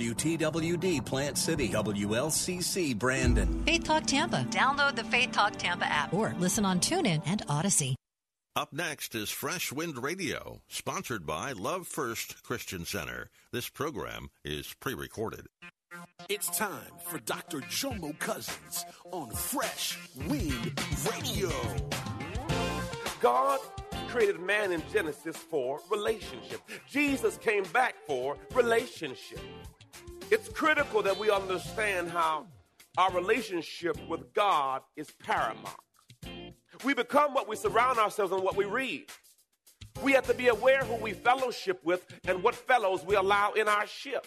WTWD Plant City, WLCC Brandon. Faith Talk Tampa. Download the Faith Talk Tampa app or listen on TuneIn and Odyssey. Up next is Fresh Wind Radio, sponsored by Love First Christian Center. This program is pre recorded. It's time for Dr. Jomo Cousins on Fresh Wind Radio. God created man in Genesis for relationship. Jesus came back for relationship. It's critical that we understand how our relationship with God is paramount. We become what we surround ourselves and what we read. We have to be aware who we fellowship with and what fellows we allow in our ship.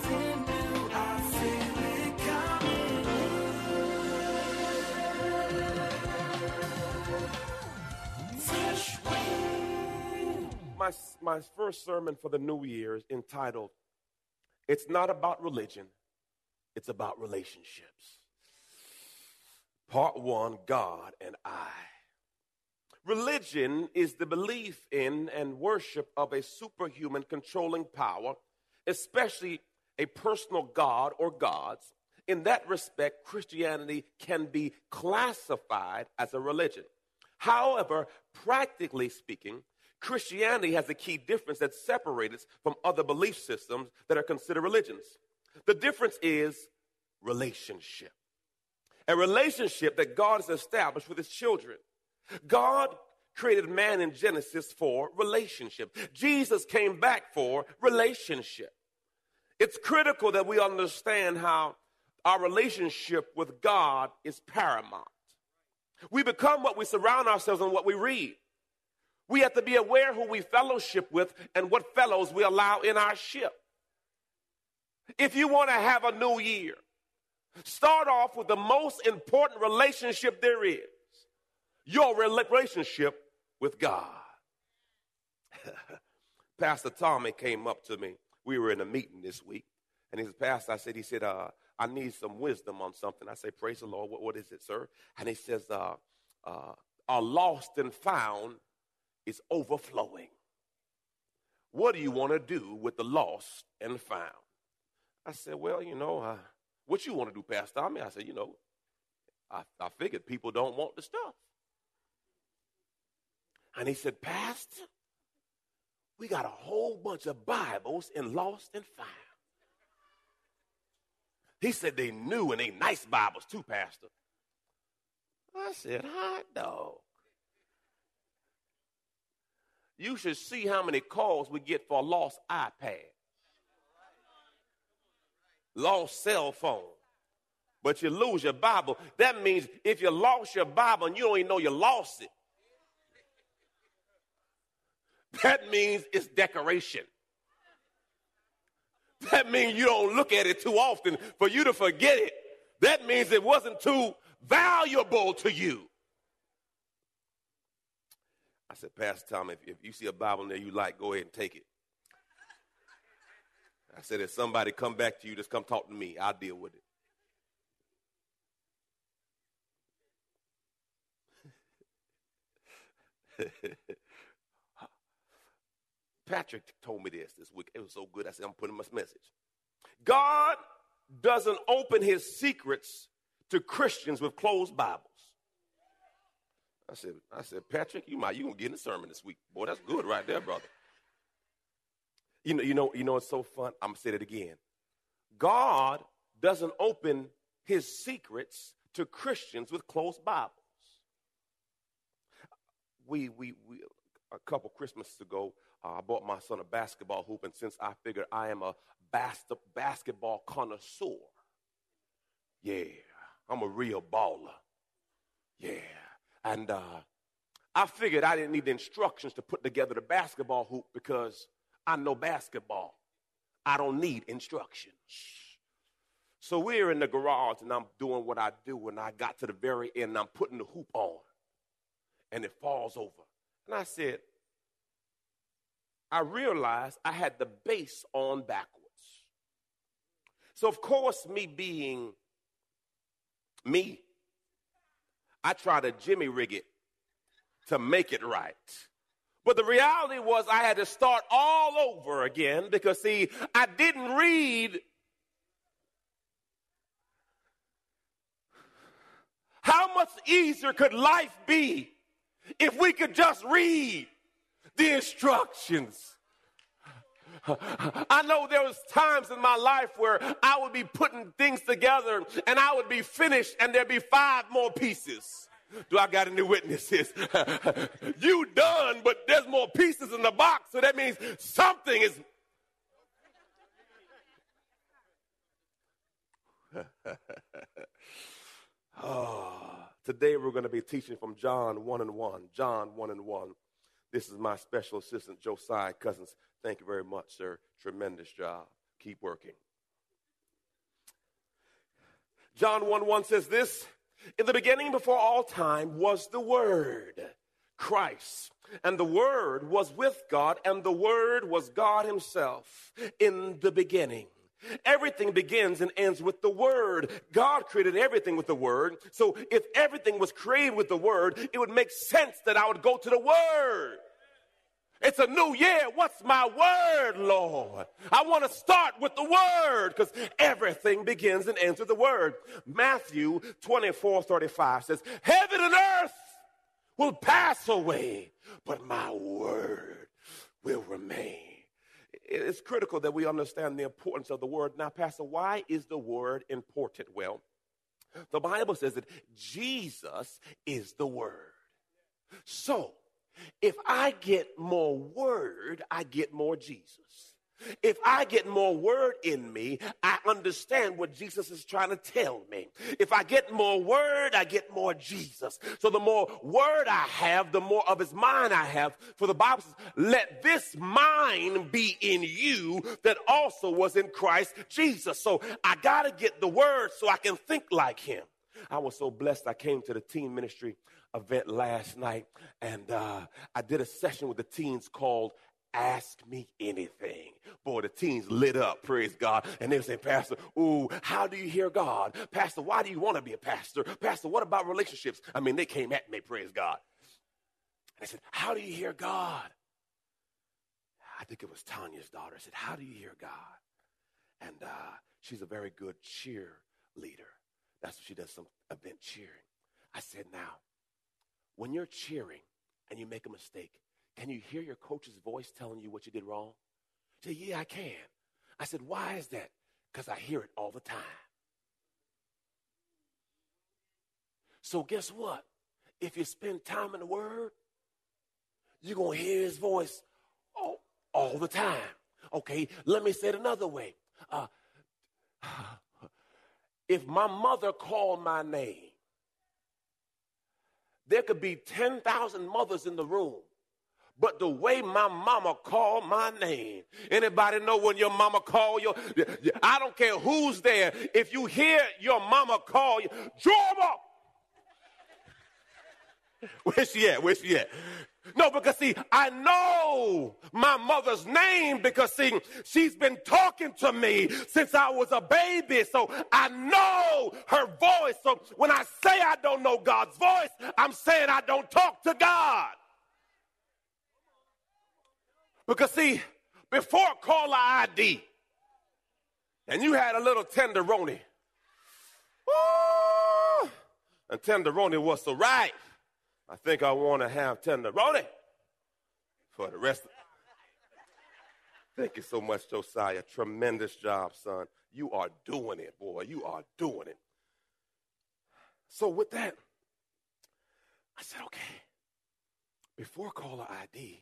My, my first sermon for the new year is entitled, It's Not About Religion, It's About Relationships. Part one God and I. Religion is the belief in and worship of a superhuman controlling power, especially a personal God or gods. In that respect, Christianity can be classified as a religion. However, practically speaking, Christianity has a key difference that separates from other belief systems that are considered religions. The difference is relationship. A relationship that God has established with his children. God created man in Genesis for relationship. Jesus came back for relationship. It's critical that we understand how our relationship with God is paramount. We become what we surround ourselves and what we read. We have to be aware who we fellowship with and what fellows we allow in our ship. If you want to have a new year, start off with the most important relationship there is your relationship with God. Pastor Tommy came up to me. We were in a meeting this week, and he said, Pastor, I said, he said, uh, I need some wisdom on something. I say, Praise the Lord. What, what is it, sir? And he says, uh, uh, Are lost and found is overflowing. What do you want to do with the lost and found? I said, Well, you know, uh, what you want to do, Pastor Tommy? I said, You know, I, I figured people don't want the stuff. And he said, Pastor, we got a whole bunch of Bibles in Lost and Found. He said they new and they nice Bibles too, Pastor. I said, hot dog. You should see how many calls we get for a lost iPad, lost cell phone. But you lose your Bible. That means if you lost your Bible and you don't even know you lost it, that means it's decoration. That means you don't look at it too often for you to forget it. That means it wasn't too valuable to you. I said, Pastor Tom, if, if you see a Bible in there you like, go ahead and take it. I said, if somebody come back to you, just come talk to me. I'll deal with it. Patrick told me this this week. It was so good. I said, I'm putting my message. God doesn't open his secrets to Christians with closed Bibles. I said, I said, Patrick, you might you gonna get in the sermon this week. Boy, that's good right there, brother. You know, you know, you know, it's so fun. I'm gonna say it again. God doesn't open his secrets to Christians with closed Bibles. We we we a couple Christmases ago, uh, I bought my son a basketball hoop, and since I figured I am a bas- basketball connoisseur, yeah, I'm a real baller. Yeah. And uh, I figured I didn't need the instructions to put together the basketball hoop because I know basketball. I don't need instructions. So we're in the garage and I'm doing what I do, and I got to the very end and I'm putting the hoop on, and it falls over. And I said, I realized I had the base on backwards. So, of course, me being me, I tried to jimmy rig it to make it right. But the reality was I had to start all over again because, see, I didn't read how much easier could life be if we could just read the instructions. I know there was times in my life where I would be putting things together and I would be finished and there'd be five more pieces. Do I got any witnesses? you done, but there's more pieces in the box, so that means something is. oh, today we're going to be teaching from John 1 and 1. John 1 and 1. This is my special assistant, Josiah Cousins. Thank you very much, sir. Tremendous job. Keep working. John 1 1 says this In the beginning, before all time, was the Word, Christ. And the Word was with God, and the Word was God Himself in the beginning. Everything begins and ends with the Word. God created everything with the Word. So if everything was created with the Word, it would make sense that I would go to the Word. It's a new year. What's my word, Lord? I want to start with the word because everything begins and ends with the word. Matthew 24 35 says, Heaven and earth will pass away, but my word will remain. It's critical that we understand the importance of the word. Now, Pastor, why is the word important? Well, the Bible says that Jesus is the word. So, if I get more word, I get more Jesus. If I get more word in me, I understand what Jesus is trying to tell me. If I get more word, I get more Jesus. So the more word I have, the more of his mind I have. For the Bible says, let this mind be in you that also was in Christ Jesus. So I got to get the word so I can think like him. I was so blessed I came to the teen ministry event last night, and uh, I did a session with the teens called Ask Me Anything. Boy, the teens lit up, praise God. And they were saying, Pastor, ooh, how do you hear God? Pastor, why do you want to be a pastor? Pastor, what about relationships? I mean, they came at me, praise God. And I said, How do you hear God? I think it was Tanya's daughter. I said, How do you hear God? And uh, she's a very good cheerleader. That's what she does, some event cheering. I said, Now, when you're cheering and you make a mistake, can you hear your coach's voice telling you what you did wrong? Say, yeah, I can. I said, why is that? Because I hear it all the time. So guess what? If you spend time in the Word, you're going to hear His voice all, all the time. Okay, let me say it another way. Uh, if my mother called my name, there could be 10,000 mothers in the room. But the way my mama called my name, anybody know when your mama call you? I don't care who's there. If you hear your mama call you, up. Where's she at? Where's she at? No, because see, I know my mother's name because see, she's been talking to me since I was a baby. So I know her voice. So when I say I don't know God's voice, I'm saying I don't talk to God. Because see, before caller ID, and you had a little tenderoni. Ooh, and tenderoni was so right. I think I want to have tenderoni for the rest. Of... Thank you so much, Josiah. Tremendous job, son. You are doing it, boy. You are doing it. So with that, I said, okay, before caller ID,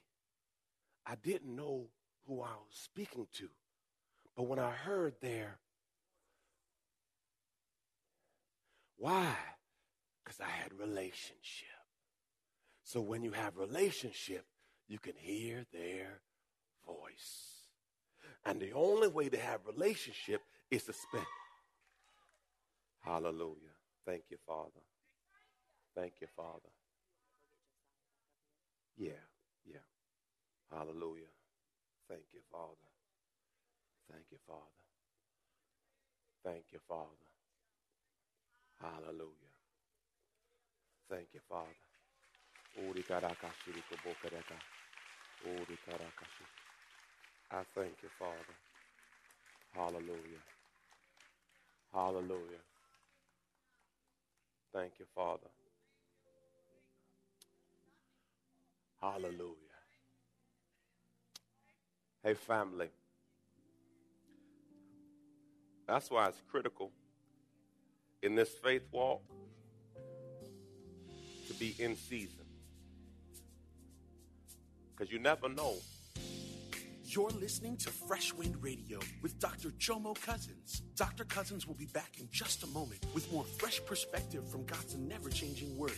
I didn't know who I was speaking to. But when I heard there, why? Because I had relationship. So when you have relationship, you can hear their voice. And the only way to have relationship is to spend. Hallelujah. Thank you, Father. Thank you, Father. Yeah, yeah. Hallelujah. Thank you, Father. Thank you, Father. Thank you, Father. Hallelujah. Thank you, Father. I thank you, Father. Hallelujah. Hallelujah. Thank you, Father. Hallelujah. Hey, family. That's why it's critical in this faith walk to be in season. Because you never know. You're listening to Fresh Wind Radio with Dr. Jomo Cousins. Dr. Cousins will be back in just a moment with more fresh perspective from God's never changing word.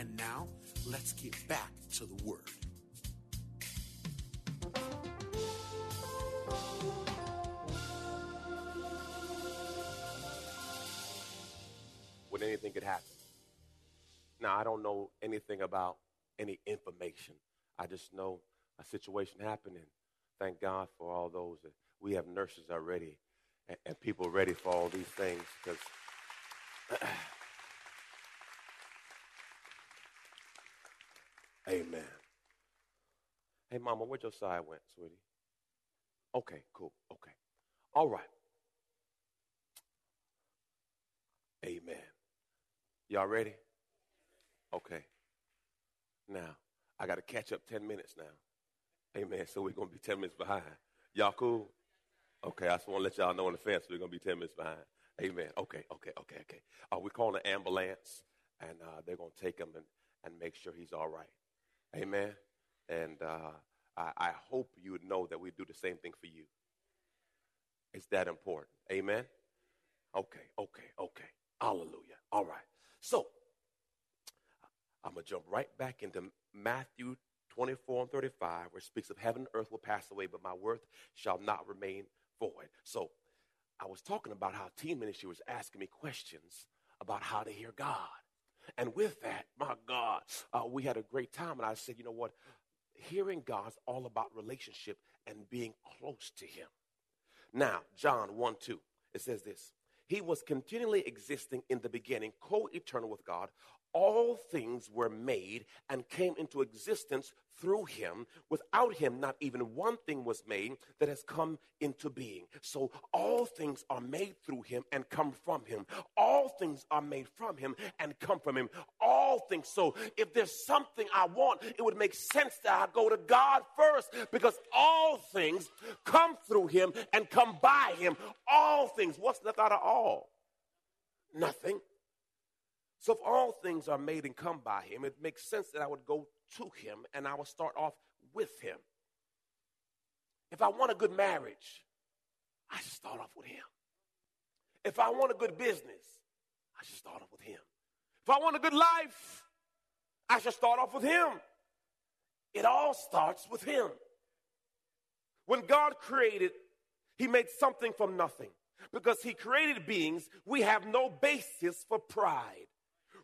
And now, let's get back to the Word. when anything could happen. Now, I don't know anything about any information. I just know a situation happened, and thank God for all those that we have nurses already and, and people ready for all these things because. Amen. Hey, Mama, where your side went, sweetie? Okay, cool. Okay. All right. Amen. Y'all ready? Okay. Now, I got to catch up 10 minutes now. Amen. So we're going to be 10 minutes behind. Y'all cool? Okay, I just want to let y'all know in advance we're going to be 10 minutes behind. Amen. Okay, okay, okay, okay. Uh, we're calling an ambulance, and uh, they're going to take him and, and make sure he's all right. Amen. And uh, I, I hope you would know that we do the same thing for you. It's that important. Amen. Okay, okay, okay. Hallelujah. All right. So, I'm going to jump right back into Matthew 24 and 35, where it speaks of heaven and earth will pass away, but my word shall not remain void. So, I was talking about how Teen Ministry was asking me questions about how to hear God. And with that, my God, uh, we had a great time. And I said, you know what? Hearing God's all about relationship and being close to Him. Now, John 1 2, it says this he was continually existing in the beginning, co eternal with God. All things were made and came into existence through him. Without him, not even one thing was made that has come into being. So all things are made through him and come from him. All things are made from him and come from him. All things. So if there's something I want, it would make sense that I go to God first because all things come through him and come by him. All things. What's left out of all? Nothing. So if all things are made and come by him, it makes sense that I would go to him and I would start off with him. If I want a good marriage, I should start off with him. If I want a good business, I should start off with him. If I want a good life, I should start off with him. It all starts with him. When God created, he made something from nothing. Because he created beings, we have no basis for pride.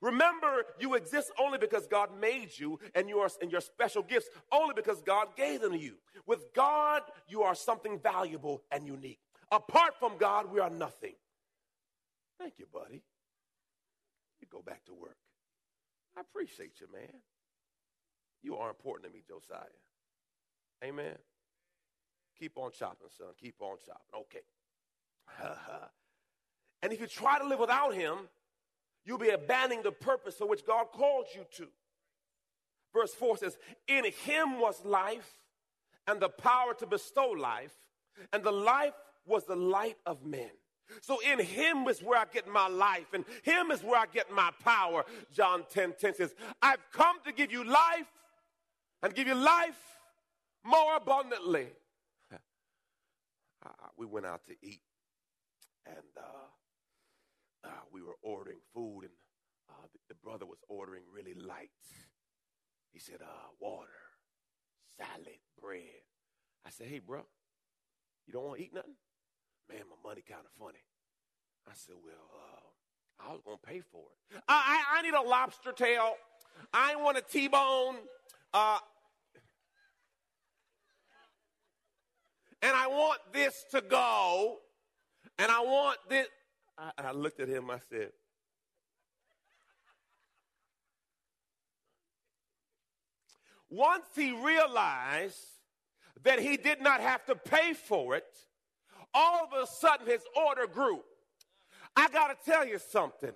Remember, you exist only because God made you and you are and your special gifts only because God gave them to you. With God, you are something valuable and unique. Apart from God, we are nothing. Thank you, buddy. You go back to work. I appreciate you, man. You are important to me, Josiah. Amen. Keep on chopping, son. Keep on chopping. Okay. and if you try to live without him, you'll be abandoning the purpose for which God called you to. Verse 4 says, In him was life and the power to bestow life, and the life was the light of men. So in him is where I get my life, and him is where I get my power. John 10 10 says, I've come to give you life and give you life more abundantly. we went out to eat, and uh, uh, we were ordering food, and uh, the, the, brother was ordering really light. He said, uh, water, salad, bread. I said, hey, bro, you don't want to eat nothing? Man, my money kind of funny. I said, well, uh, I was going to pay for it. I, I, I, need a lobster tail. I want a T-bone. Uh, and I want this to go. And I want this. I, I looked at him, I said, Once he realized that he did not have to pay for it, all of a sudden his order grew. I got to tell you something.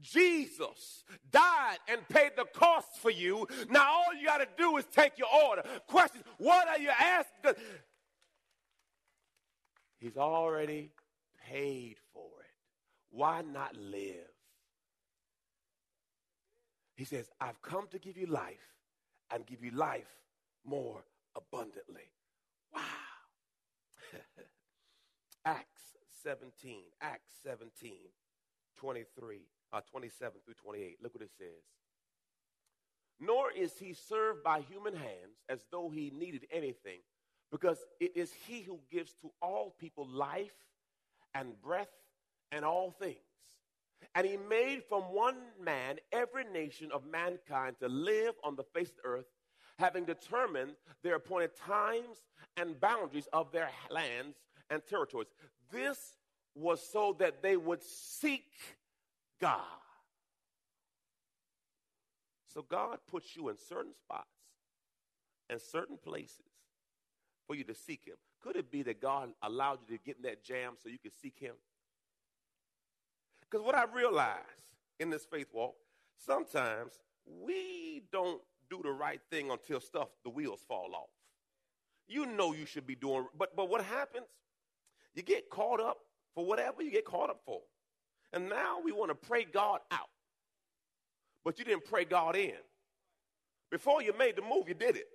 Jesus died and paid the cost for you. Now all you got to do is take your order. Question, what are you asking? He's already paid for why not live? He says, I've come to give you life and give you life more abundantly. Wow. Acts 17, Acts 17, 23, uh, 27 through 28. Look what it says. Nor is he served by human hands as though he needed anything, because it is he who gives to all people life and breath and all things. And he made from one man every nation of mankind to live on the face of the earth, having determined their appointed times and boundaries of their lands and territories. This was so that they would seek God. So God puts you in certain spots and certain places for you to seek Him. Could it be that God allowed you to get in that jam so you could seek Him? Because what I realize in this faith walk, sometimes we don't do the right thing until stuff, the wheels fall off. You know you should be doing, but but what happens? You get caught up for whatever you get caught up for. And now we want to pray God out. But you didn't pray God in. Before you made the move, you did it.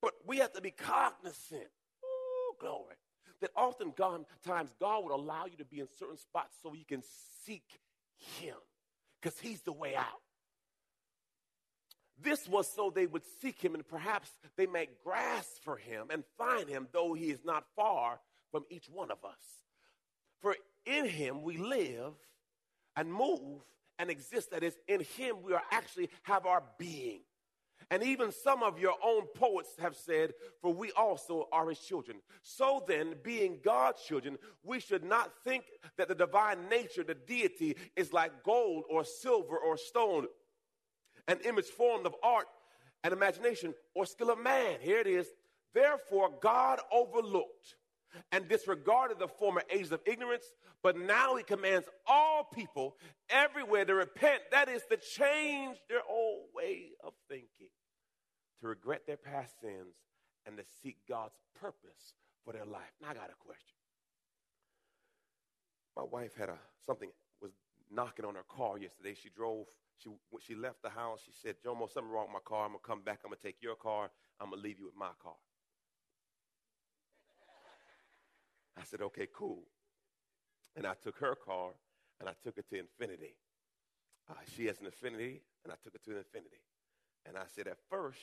But we have to be cognizant. Oh, glory that often God, times God would allow you to be in certain spots so you can seek Him because He's the way out. This was so they would seek Him and perhaps they might grasp for Him and find Him, though He is not far from each one of us. For in Him we live and move and exist. That is, in Him we are actually have our being. And even some of your own poets have said, For we also are his children. So then, being God's children, we should not think that the divine nature, the deity, is like gold or silver or stone, an image formed of art and imagination or skill of man. Here it is. Therefore, God overlooked and disregarded the former ages of ignorance, but now he commands all people everywhere to repent. That is, to change their old way of thinking, to regret their past sins, and to seek God's purpose for their life. Now, I got a question. My wife had a something was knocking on her car yesterday. She drove. She when she left the house. She said, "Jomo, something wrong with my car. I'm gonna come back. I'm gonna take your car. I'm gonna leave you with my car." I said, "Okay, cool." And I took her car and I took it to Infiniti. Uh, she has an Infiniti, and I took it to Infiniti, And I said, at first,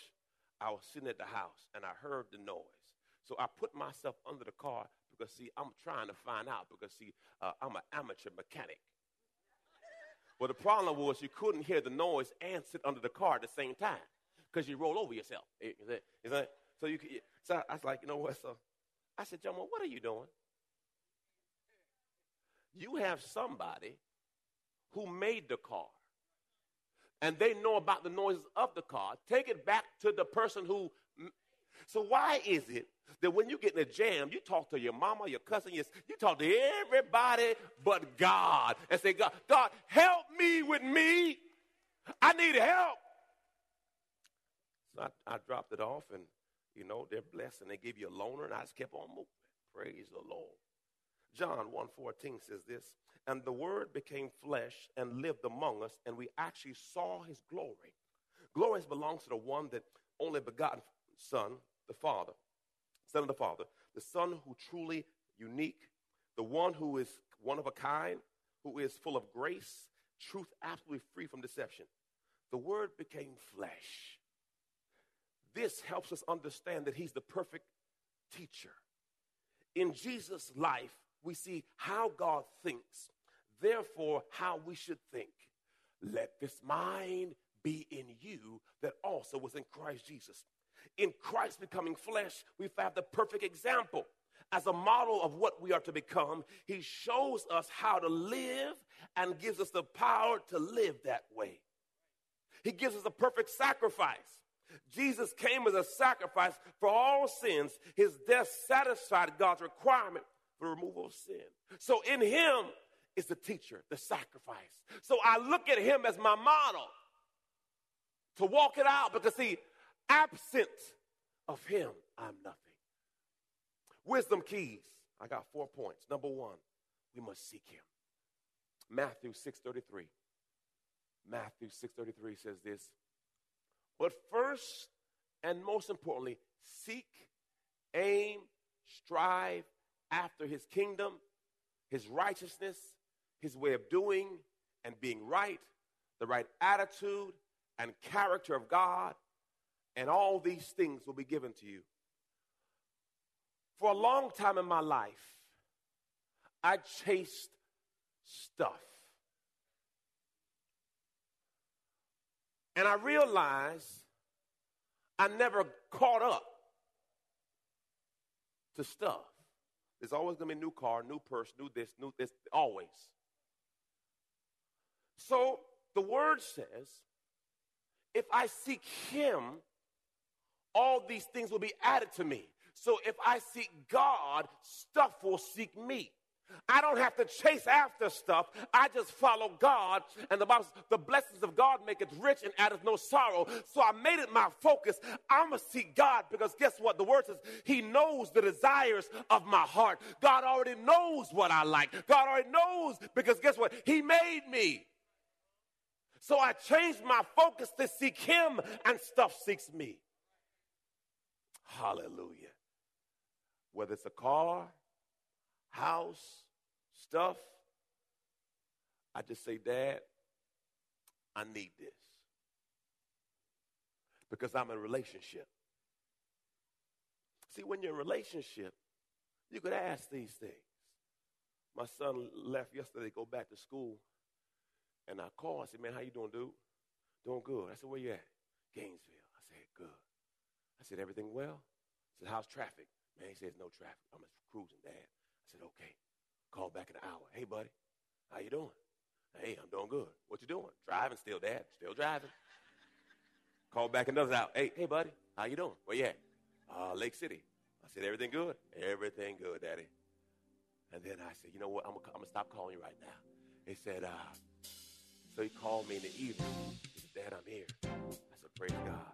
I was sitting at the house and I heard the noise. So I put myself under the car because, see, I'm trying to find out because, see, uh, I'm an amateur mechanic. well, the problem was you couldn't hear the noise and sit under the car at the same time because you roll over yourself. That, is that, so you, so I was like, you know what? So I said, Jomo, what are you doing? You have somebody who made the car and they know about the noises of the car. Take it back to the person who. So, why is it that when you get in a jam, you talk to your mama, your cousin, you, you talk to everybody but God and say, God, God, help me with me. I need help. So I, I dropped it off, and you know, they're blessed, and they give you a loaner, and I just kept on moving. Praise the Lord. John 1:14 says this, and the word became flesh and lived among us, and we actually saw his glory. Glory belongs to the one that only begotten Son, the Father, Son of the Father, the Son who truly unique, the one who is one of a kind, who is full of grace, truth absolutely free from deception. The word became flesh. This helps us understand that he's the perfect teacher. In Jesus' life, we see how God thinks, therefore, how we should think. Let this mind be in you that also was in Christ Jesus. In Christ becoming flesh, we have the perfect example. As a model of what we are to become, he shows us how to live and gives us the power to live that way. He gives us a perfect sacrifice. Jesus came as a sacrifice for all sins. His death satisfied God's requirement for removal of sin. So in him is the teacher, the sacrifice. So I look at him as my model to walk it out because see, absent of him, I'm nothing. Wisdom keys. I got four points. Number one, we must seek him. Matthew 6:33. Matthew 6:33 says this. But first and most importantly, seek, aim, strive after his kingdom, his righteousness, his way of doing and being right, the right attitude and character of God, and all these things will be given to you. For a long time in my life, I chased stuff. And I realized I never caught up to stuff. There's always going to be a new car, new purse, new this, new this, always. So the word says, if I seek him, all these things will be added to me. So if I seek God, stuff will seek me. I don't have to chase after stuff. I just follow God. And the Bible says, the blessings of God make it rich and addeth no sorrow. So I made it my focus. I'm going to seek God because guess what? The word says he knows the desires of my heart. God already knows what I like. God already knows because guess what? He made me. So I changed my focus to seek him and stuff seeks me. Hallelujah. Whether it's a car, house, stuff, I just say, Dad, I need this. Because I'm in a relationship. See, when you're in a relationship, you could ask these things. My son left yesterday to go back to school, and I called. I said, "Man, how you doing, dude? Doing good." I said, "Where you at?" Gainesville. I said, "Good." I said, "Everything well?" I said, "How's traffic?" Man, he says, "No traffic. I'm just cruising, Dad." I said, okay. Call back in an hour. Hey, buddy, how you doing? Hey, I'm doing good. What you doing? Driving still, Dad. Still driving. Called back another hour. Hey, hey, buddy, how you doing? Where you at? Uh, Lake City. I said, everything good? Everything good, Daddy. And then I said, you know what? I'm going to stop calling you right now. He said, uh, so he called me in the evening. He said, Dad, I'm here. I said, praise God.